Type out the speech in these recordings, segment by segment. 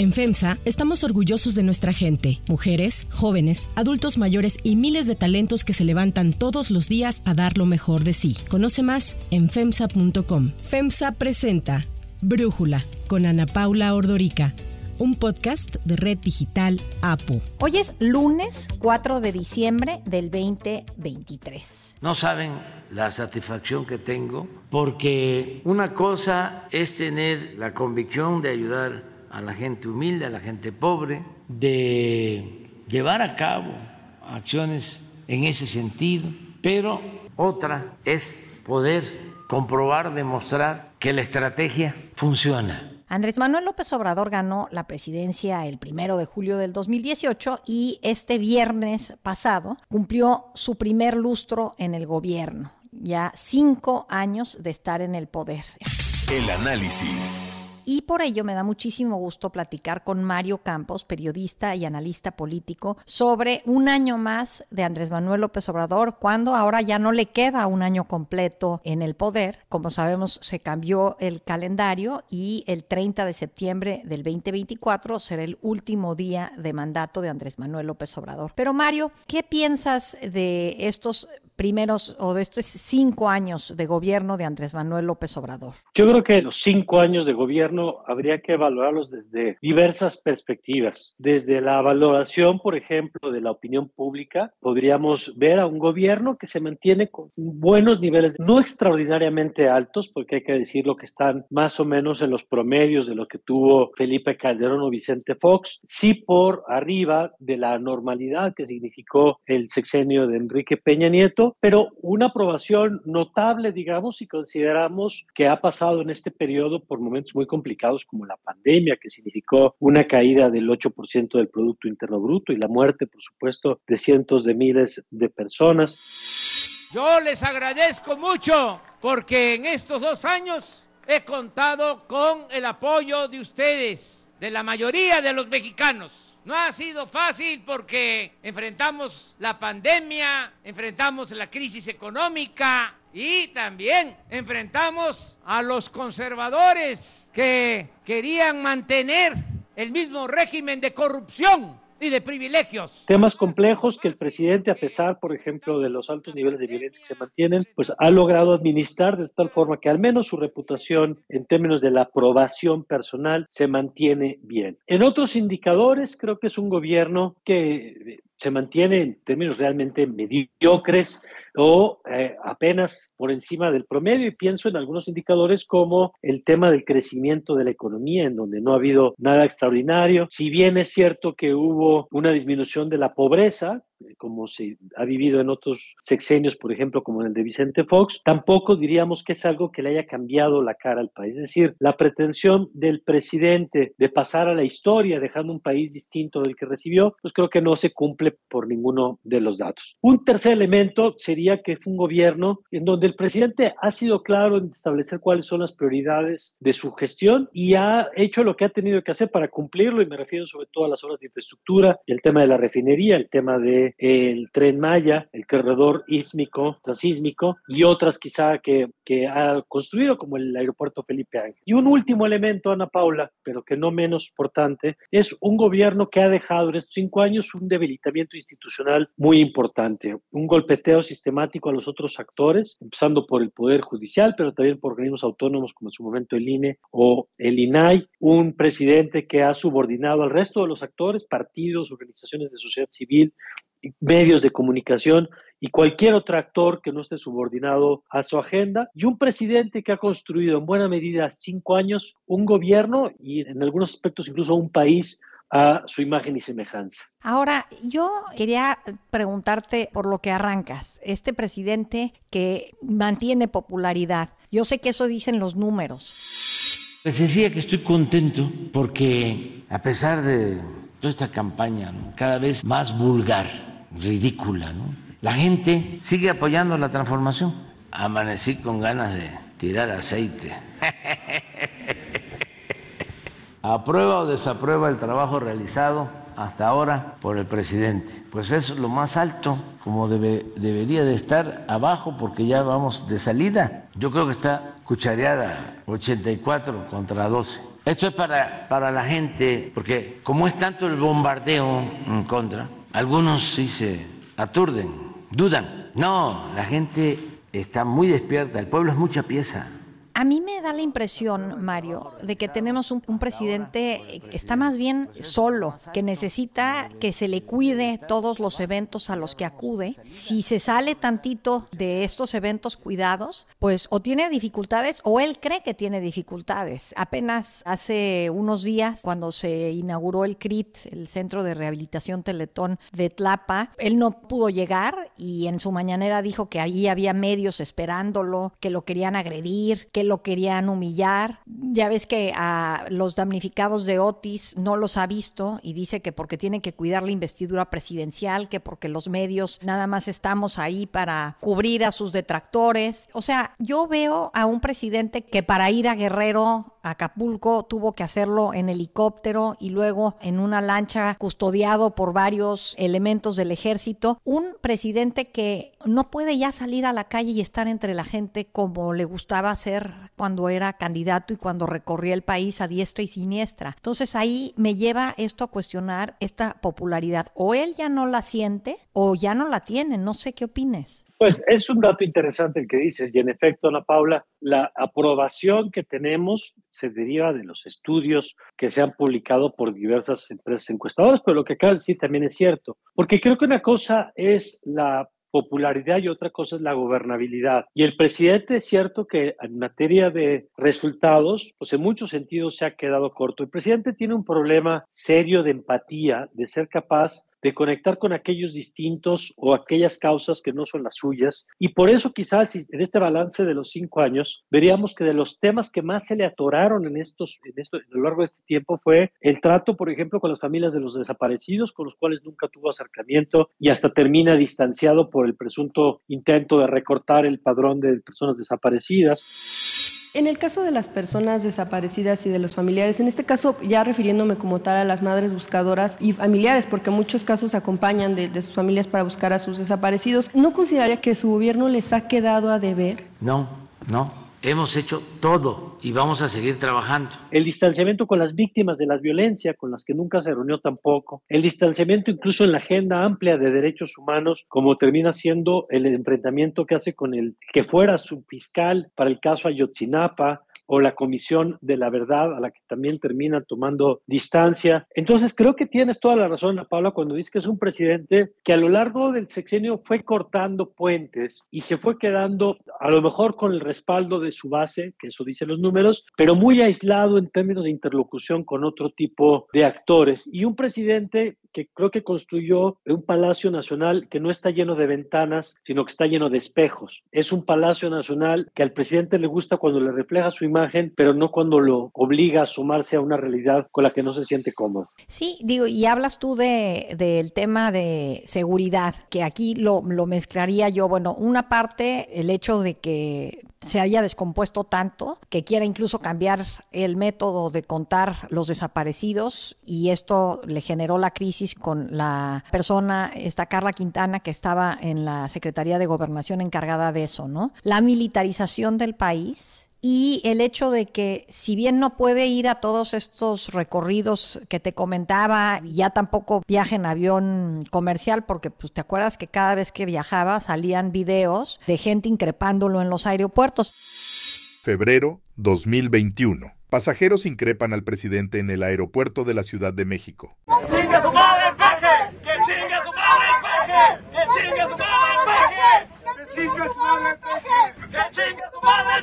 En FEMSA estamos orgullosos de nuestra gente, mujeres, jóvenes, adultos mayores y miles de talentos que se levantan todos los días a dar lo mejor de sí. Conoce más en FEMSA.com. FEMSA presenta Brújula con Ana Paula Ordorica un podcast de Red Digital APO. Hoy es lunes 4 de diciembre del 2023. No saben la satisfacción que tengo porque una cosa es tener la convicción de ayudar a la gente humilde, a la gente pobre, de llevar a cabo acciones en ese sentido, pero otra es poder comprobar, demostrar que la estrategia funciona. Andrés Manuel López Obrador ganó la presidencia el primero de julio del 2018 y este viernes pasado cumplió su primer lustro en el gobierno, ya cinco años de estar en el poder. El análisis y por ello me da muchísimo gusto platicar con Mario Campos, periodista y analista político, sobre un año más de Andrés Manuel López Obrador, cuando ahora ya no le queda un año completo en el poder. Como sabemos, se cambió el calendario y el 30 de septiembre del 2024 será el último día de mandato de Andrés Manuel López Obrador. Pero Mario, ¿qué piensas de estos primeros o de estos cinco años de gobierno de Andrés Manuel López Obrador? Yo creo que los cinco años de gobierno habría que evaluarlos desde diversas perspectivas. Desde la valoración, por ejemplo, de la opinión pública, podríamos ver a un gobierno que se mantiene con buenos niveles, no extraordinariamente altos, porque hay que decirlo que están más o menos en los promedios de lo que tuvo Felipe Calderón o Vicente Fox, sí por arriba de la normalidad que significó el sexenio de Enrique Peña Nieto, pero una aprobación notable, digamos, si consideramos que ha pasado en este periodo por momentos muy complicados como la pandemia, que significó una caída del 8% del Producto Interno Bruto y la muerte, por supuesto, de cientos de miles de personas. Yo les agradezco mucho porque en estos dos años he contado con el apoyo de ustedes, de la mayoría de los mexicanos no ha sido fácil porque enfrentamos la pandemia, enfrentamos la crisis económica y también enfrentamos a los conservadores que querían mantener el mismo régimen de corrupción y de privilegios. Temas complejos que el presidente, a pesar, por ejemplo, de los altos niveles de violencia que se mantienen, pues ha logrado administrar de tal forma que al menos su reputación en términos de la aprobación personal se mantiene bien. En otros indicadores, creo que es un gobierno que se mantiene en términos realmente mediocres o eh, apenas por encima del promedio y pienso en algunos indicadores como el tema del crecimiento de la economía en donde no ha habido nada extraordinario. Si bien es cierto que hubo una disminución de la pobreza, eh, como se ha vivido en otros sexenios, por ejemplo, como en el de Vicente Fox, tampoco diríamos que es algo que le haya cambiado la cara al país. Es decir, la pretensión del presidente de pasar a la historia dejando un país distinto del que recibió, pues creo que no se cumple por ninguno de los datos. Un tercer elemento sería que fue un gobierno en donde el presidente ha sido claro en establecer cuáles son las prioridades de su gestión y ha hecho lo que ha tenido que hacer para cumplirlo, y me refiero sobre todo a las obras de infraestructura, el tema de la refinería, el tema de el tren Maya, el corredor ísmico, transísmico y otras quizá que, que ha construido como el aeropuerto Felipe Ángel. Y un último elemento, Ana Paula, pero que no menos importante, es un gobierno que ha dejado en estos cinco años un debilitamiento institucional muy importante, un golpeteo sistemático a los otros actores, empezando por el Poder Judicial, pero también por organismos autónomos como en su momento el INE o el INAI, un presidente que ha subordinado al resto de los actores, partidos, organizaciones de sociedad civil, medios de comunicación y cualquier otro actor que no esté subordinado a su agenda, y un presidente que ha construido en buena medida cinco años un gobierno y en algunos aspectos incluso un país a su imagen y semejanza. Ahora, yo quería preguntarte por lo que arrancas, este presidente que mantiene popularidad, yo sé que eso dicen los números. Les decía que estoy contento porque a pesar de toda esta campaña cada vez más vulgar, ridícula. ¿no? La gente sigue apoyando la transformación. Amanecí con ganas de tirar aceite. ¿Aprueba o desaprueba el trabajo realizado hasta ahora por el presidente. Pues es lo más alto, como debe, debería de estar abajo, porque ya vamos de salida. Yo creo que está cuchareada 84 contra 12. Esto es para, para la gente, porque como es tanto el bombardeo en contra, algunos sí se aturden, dudan. No, la gente está muy despierta, el pueblo es mucha pieza. A mí me da la impresión, Mario, de que tenemos un, presidente que está más bien solo, que necesita que se le cuide todos los eventos a los que acude. Si se sale tantito de estos eventos cuidados, pues o tiene dificultades o él cree que tiene dificultades. Apenas hace unos días, cuando se inauguró el CRIT, el Centro de Rehabilitación Teletón de Tlapa, él no pudo llegar y en su mañanera dijo que ahí había medios esperándolo, que lo querían agredir, que lo querían humillar. Ya ves que a los damnificados de Otis no los ha visto y dice que porque tienen que cuidar la investidura presidencial, que porque los medios nada más estamos ahí para cubrir a sus detractores. O sea, yo veo a un presidente que para ir a Guerrero Acapulco tuvo que hacerlo en helicóptero y luego en una lancha custodiado por varios elementos del ejército. Un presidente que no puede ya salir a la calle y estar entre la gente como le gustaba hacer cuando era candidato y cuando recorría el país a diestra y siniestra. Entonces ahí me lleva esto a cuestionar esta popularidad. O él ya no la siente o ya no la tiene. No sé qué opines. Pues es un dato interesante el que dices y en efecto, Ana Paula, la aprobación que tenemos se deriva de los estudios que se han publicado por diversas empresas encuestadoras, pero lo que acaba de también es cierto, porque creo que una cosa es la popularidad y otra cosa es la gobernabilidad. Y el presidente es cierto que en materia de resultados, pues en muchos sentidos se ha quedado corto. El presidente tiene un problema serio de empatía, de ser capaz de conectar con aquellos distintos o aquellas causas que no son las suyas. Y por eso quizás en este balance de los cinco años veríamos que de los temas que más se le atoraron en estos, en esto, a lo largo de este tiempo fue el trato, por ejemplo, con las familias de los desaparecidos, con los cuales nunca tuvo acercamiento y hasta termina distanciado por el presunto intento de recortar el padrón de personas desaparecidas. En el caso de las personas desaparecidas y de los familiares, en este caso ya refiriéndome como tal a las madres buscadoras y familiares, porque muchos casos acompañan de, sus familias para buscar a sus desaparecidos, ¿no consideraría que su gobierno les ha quedado a deber? No, no. Hemos hecho todo y vamos a seguir trabajando. El distanciamiento con las víctimas de la violencia, con las que nunca se reunió tampoco. El distanciamiento incluso en la agenda amplia de derechos humanos, como termina siendo el enfrentamiento que hace con el que fuera su fiscal para el caso Ayotzinapa, o la Comisión de la Verdad, a la que también termina tomando distancia. Entonces, creo que tienes toda la razón, Paula, cuando dices que es un presidente que a lo largo del sexenio fue cortando puentes y se fue quedando, a lo mejor con el respaldo de su base, que eso dicen los números, pero muy aislado en términos de interlocución con otro tipo de actores. Y un presidente que creo que construyó un Palacio Nacional que no está lleno de ventanas, sino que está lleno de espejos. Es un Palacio Nacional que al presidente le gusta cuando le refleja su imagen pero no cuando lo obliga a sumarse a una realidad con la que no se siente cómodo. Sí, digo, y hablas tú de, del tema de seguridad, que aquí lo, lo mezclaría yo. Bueno, una parte, el hecho de que se haya descompuesto tanto que quiera incluso cambiar el método de contar los desaparecidos y esto le generó la crisis con la persona, esta Carla Quintana, que estaba en la Secretaría de Gobernación encargada de eso, ¿no? La militarización del país y el hecho de que si bien no puede ir a todos estos recorridos que te comentaba, ya tampoco viaja en avión comercial, porque pues te acuerdas que cada vez que viajaba salían videos de gente increpándolo en los aeropuertos. Febrero 2021. Pasajeros increpan al presidente en el aeropuerto de la Ciudad de México. ¡Que su madre ¡Que chingue su madre ¡Que chingue su madre ¡Que chingue su madre ¡Que chingue su madre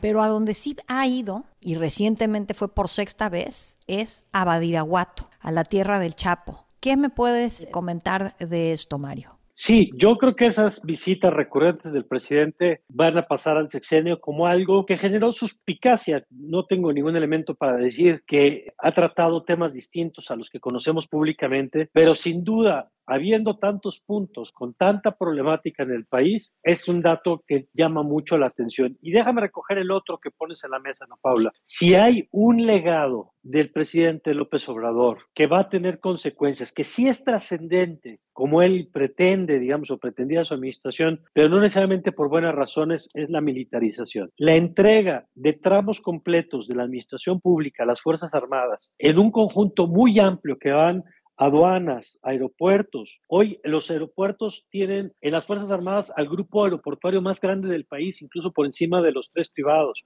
pero a donde sí ha ido, y recientemente fue por sexta vez, es a Badiraguato, a la tierra del Chapo. ¿Qué me puedes comentar de esto, Mario? Sí, yo creo que esas visitas recurrentes del presidente van a pasar al sexenio como algo que generó suspicacia. No tengo ningún elemento para decir que ha tratado temas distintos a los que conocemos públicamente, pero sin duda habiendo tantos puntos con tanta problemática en el país, es un dato que llama mucho la atención. Y déjame recoger el otro que pones en la mesa, Ana Paula. Si hay un legado del presidente López Obrador que va a tener consecuencias, que sí es trascendente, como él pretende, digamos, o pretendía su administración, pero no necesariamente por buenas razones, es la militarización. La entrega de tramos completos de la administración pública a las Fuerzas Armadas en un conjunto muy amplio que van aduanas, aeropuertos. Hoy los aeropuertos tienen en las Fuerzas Armadas al grupo aeroportuario más grande del país, incluso por encima de los tres privados.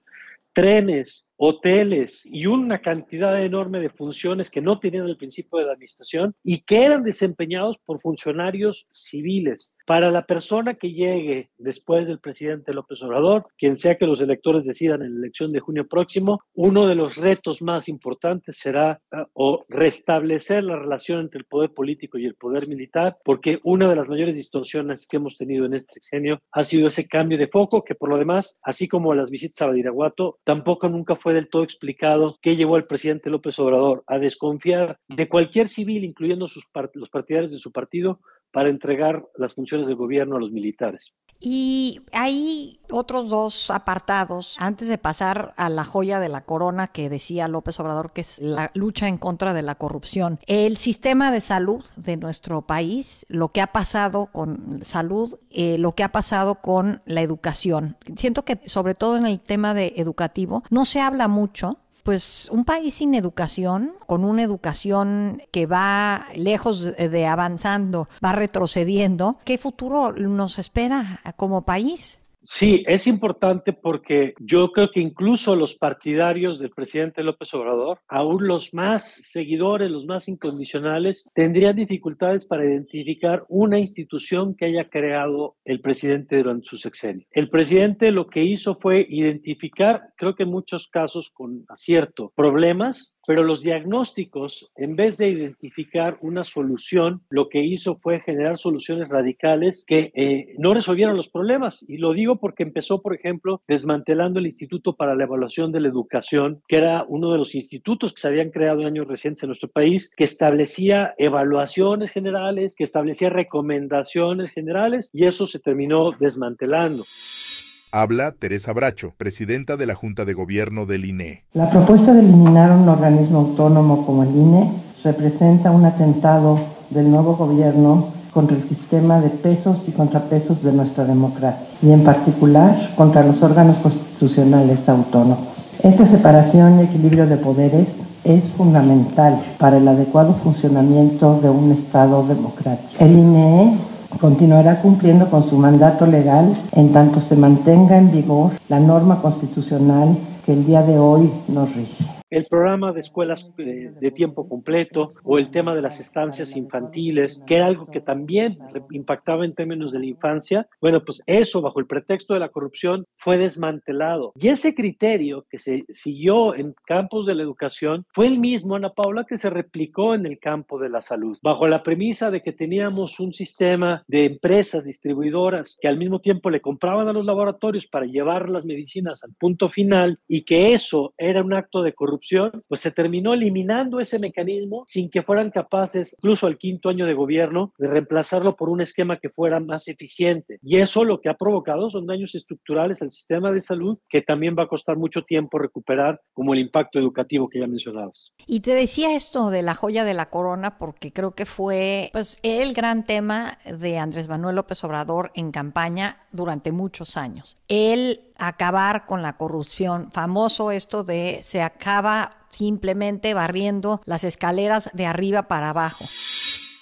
Trenes, hoteles y una cantidad enorme de funciones que no tenían el principio de la administración y que eran desempeñados por funcionarios civiles. Para la persona que llegue después del presidente López Obrador, quien sea que los electores decidan en la elección de junio próximo, uno de los retos más importantes será uh, o restablecer la relación entre el poder político y el poder militar, porque una de las mayores distorsiones que hemos tenido en este sexenio ha sido ese cambio de foco que por lo demás, así como las visitas a Badiraguato, tampoco nunca fue fue del todo explicado qué llevó al presidente López Obrador a desconfiar de cualquier civil, incluyendo sus los partidarios de su partido, para entregar las funciones del gobierno a los militares. Y hay otros dos apartados antes de pasar a la joya de la corona que decía López Obrador, que es la lucha en contra de la corrupción. El sistema de salud de nuestro país, lo que ha pasado con salud, eh, lo que ha pasado con la educación. Siento que sobre todo en el tema de educativo no se habla mucho pues un país sin educación, con una educación que va lejos de avanzando, va retrocediendo, ¿qué futuro nos espera como país? Sí, es importante porque yo creo que incluso los partidarios del presidente López Obrador, aún los más seguidores, los más incondicionales, tendrían dificultades para identificar una institución que haya creado el presidente durante su sexenio. El presidente lo que hizo fue identificar, creo que en muchos casos con acierto, problemas pero los diagnósticos, en vez de identificar una solución, lo que hizo fue generar soluciones radicales que eh, no resolvieron los problemas. Y lo digo porque empezó, por ejemplo, desmantelando el Instituto para la Evaluación de la Educación, que era uno de los institutos que se habían creado en años recientes en nuestro país, que establecía evaluaciones generales, que establecía recomendaciones generales, y eso se terminó desmantelando. Habla Teresa Bracho, presidenta de la Junta de Gobierno del INE. La propuesta de eliminar un organismo autónomo como el INE representa un atentado del nuevo gobierno contra el sistema de pesos y contrapesos de nuestra democracia, y en particular contra los órganos constitucionales autónomos. Esta separación y equilibrio de poderes es fundamental para el adecuado funcionamiento de un Estado democrático. El INE continuará cumpliendo con su mandato legal en tanto se mantenga en vigor la norma constitucional que el día de hoy nos rige el programa de escuelas eh, de, tiempo completo o el tema de las estancias infantiles, que era algo que también impactaba en términos de la infancia, bueno, pues eso bajo el pretexto de la corrupción fue desmantelado. Y ese criterio que se siguió en campos de la educación fue el mismo, Ana Paula, que se replicó en el campo de la salud, bajo la premisa de que teníamos un sistema de empresas distribuidoras que al mismo tiempo le compraban a los laboratorios para llevar las medicinas al punto final y que eso era un acto de corrupción pues se terminó eliminando ese mecanismo sin que fueran capaces, incluso al quinto año de gobierno, de reemplazarlo por un esquema que fuera más eficiente. Y eso lo que ha provocado son daños estructurales al sistema de salud que también va a costar mucho tiempo recuperar, como el impacto educativo que ya mencionabas. Y te decía esto de la joya de la corona porque creo que fue pues el gran tema de Andrés Manuel López Obrador en campaña durante muchos años. Él acabar con la corrupción. Famoso esto de se acaba simplemente barriendo las escaleras de arriba para abajo.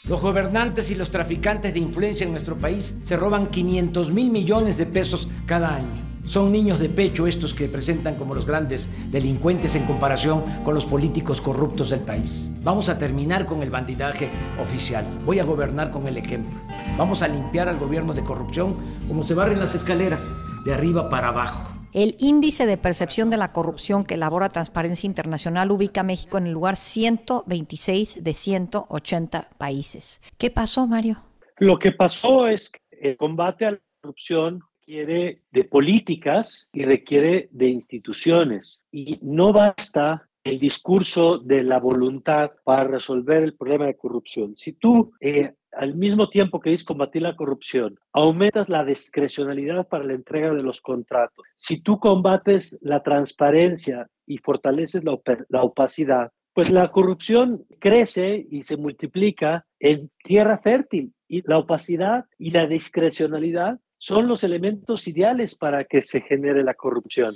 Los gobernantes y los traficantes de influencia en nuestro país se roban 500 mil millones de pesos cada año. Son niños de pecho estos que presentan como los grandes delincuentes en comparación con los políticos corruptos del país. Vamos a terminar con el bandidaje oficial. Voy a gobernar con el ejemplo. Vamos a limpiar al gobierno de corrupción como se barren las escaleras, de arriba para abajo. El índice de percepción de la corrupción que elabora Transparencia Internacional ubica a México en el lugar 126 de 180 países. ¿Qué pasó, Mario? Lo que pasó es que el combate a la corrupción requiere de políticas y requiere de instituciones. Y no basta el discurso de la voluntad para resolver el problema de corrupción. Si tú, eh, al mismo tiempo que dices combatir la corrupción, aumentas la discrecionalidad para la entrega de los contratos, si tú combates la transparencia y fortaleces la, la opacidad, pues la corrupción crece y se multiplica en tierra fértil y la opacidad y la discrecionalidad son los elementos ideales para que se genere la corrupción.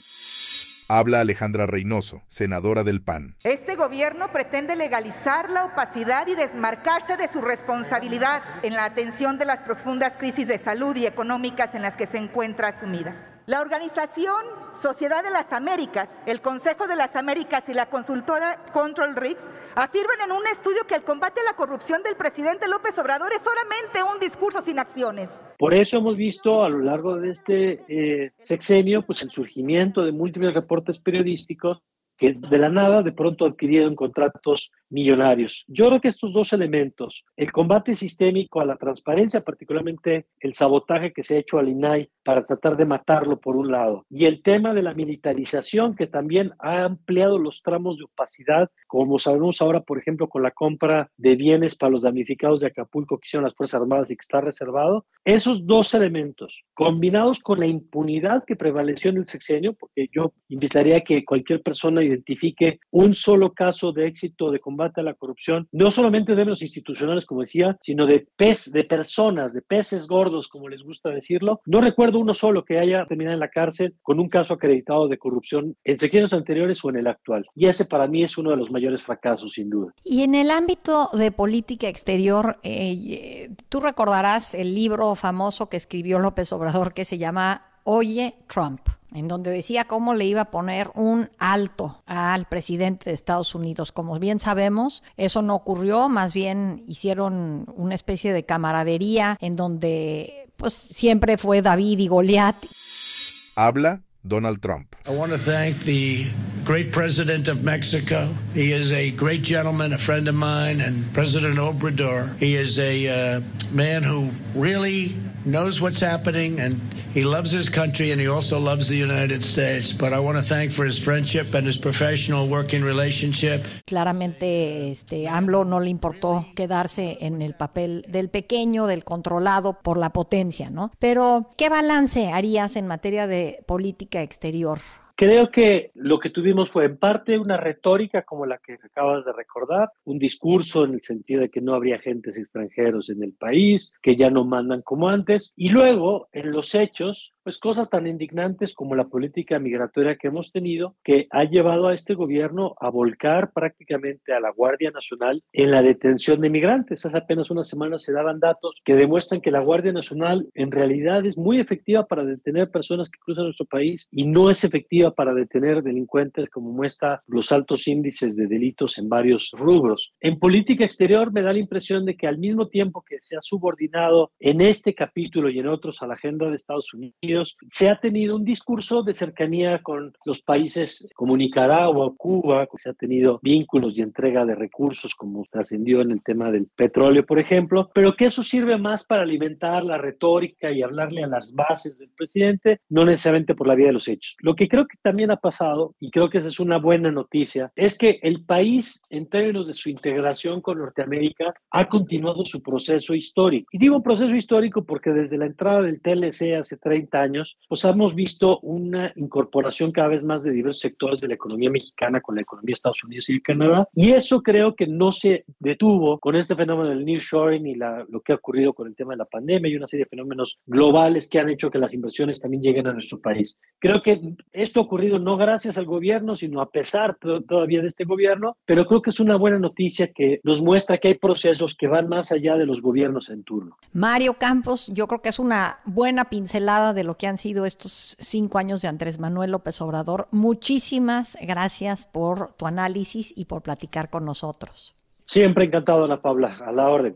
Habla Alejandra Reynoso, senadora del PAN. Este gobierno pretende legalizar la opacidad y desmarcarse de su responsabilidad en la atención de las profundas crisis de salud y económicas en las que se encuentra sumida. La organización Sociedad de las Américas, el Consejo de las Américas y la consultora Control Risks afirman en un estudio que el combate a la corrupción del presidente López Obrador es solamente un discurso sin acciones. Por eso hemos visto a lo largo de este eh, sexenio pues el surgimiento de múltiples reportes periodísticos que de la nada de pronto adquirieron contratos millonarios. Yo creo que estos dos elementos, el combate sistémico a la transparencia, particularmente el sabotaje que se ha hecho al INAI para tratar de matarlo por un lado, y el tema de la militarización que también ha ampliado los tramos de opacidad, como sabemos ahora, por ejemplo, con la compra de bienes para los damnificados de Acapulco que hicieron las Fuerzas Armadas y que está reservado, esos dos elementos, combinados con la impunidad que prevaleció en el sexenio, porque yo invitaría a que cualquier persona identifique un solo caso de éxito de combate a la corrupción, no solamente de los institucionales, como decía, sino de pez, de personas, de peces gordos, como les gusta decirlo. No recuerdo uno solo que haya terminado en la cárcel con un caso acreditado de corrupción en secciones anteriores o en el actual. Y ese para mí es uno de los mayores fracasos, sin duda. Y en el ámbito de política exterior, eh, tú recordarás el libro famoso que escribió López Obrador que se llama Oye Trump en donde decía cómo le iba a poner un alto al presidente de Estados Unidos. Como bien sabemos, eso no ocurrió, más bien hicieron una especie de camaradería en donde pues siempre fue David y Goliat. Habla Donald Trump. I want to thank the great president of Mexico. He is a great gentleman, a friend of mine, and President Obrador. He is a uh, man who really knows what's happening and he loves his country and he also loves the United States. But I want to thank for his friendship and his professional working relationship. Claramente, este AMLO no le importó quedarse en el papel del pequeño, del controlado por la potencia, ¿no? Pero, ¿qué balance harías en materia de política exterior? Creo que lo que tuvimos fue en parte una retórica como la que acabas de recordar, un discurso en el sentido de que no habría agentes extranjeros en el país, que ya no mandan como antes, y luego en los hechos pues cosas tan indignantes como la política migratoria que hemos tenido, que ha llevado a este gobierno a volcar prácticamente a la Guardia Nacional en la detención de migrantes. Hace apenas unas semanas se daban datos que demuestran que la Guardia Nacional en realidad es muy efectiva para detener personas que cruzan nuestro país y no es efectiva para detener delincuentes como muestra los altos índices de delitos en varios rubros. En política exterior me da la impresión de que al mismo tiempo que se ha subordinado en este capítulo y en otros a la agenda de Estados Unidos, se ha tenido un discurso de cercanía con los países como Nicaragua, Cuba, se ha tenido vínculos y entrega de recursos como trascendió en el tema del petróleo, por ejemplo, pero que eso sirve más para alimentar la retórica y hablarle a las bases del presidente, no necesariamente por la vía de los hechos. Lo que creo que también ha pasado, y creo que esa es una buena noticia, es que el país, en términos de su integración con Norteamérica, ha continuado su proceso histórico. Y digo proceso histórico porque desde la entrada del TLC hace 30 años, pues hemos visto una incorporación cada vez más de diversos sectores de la economía mexicana con la economía de Estados Unidos y de Canadá. Y eso creo que no se detuvo con este fenómeno del nearshoring y la, lo que ha ocurrido con el tema de la pandemia y una serie de fenómenos globales que han hecho que las inversiones también lleguen a nuestro país. Creo que esto ha ocurrido no gracias al gobierno, sino a pesar todavía de este gobierno, pero creo que es una buena noticia que nos muestra que hay procesos que van más allá de los gobiernos en turno. Mario Campos, yo creo que es una buena pincelada de lo que han sido estos cinco años de Andrés Manuel López Obrador. Muchísimas gracias por tu análisis y por platicar con nosotros. Siempre encantado, Ana Paula, a la orden.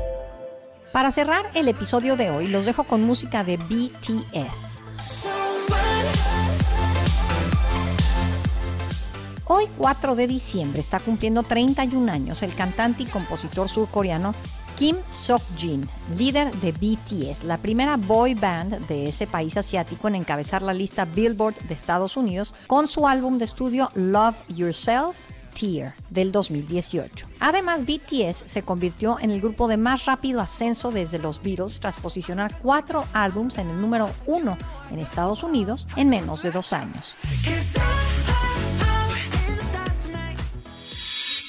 Para cerrar el episodio de hoy, los dejo con música de BTS. Hoy 4 de diciembre está cumpliendo 31 años el cantante y compositor surcoreano Kim Sok-jin, líder de BTS, la primera boy band de ese país asiático en encabezar la lista Billboard de Estados Unidos con su álbum de estudio Love Yourself Tear del 2018. Además, BTS se convirtió en el grupo de más rápido ascenso desde los Beatles tras posicionar cuatro álbums en el número uno en Estados Unidos en menos de dos años.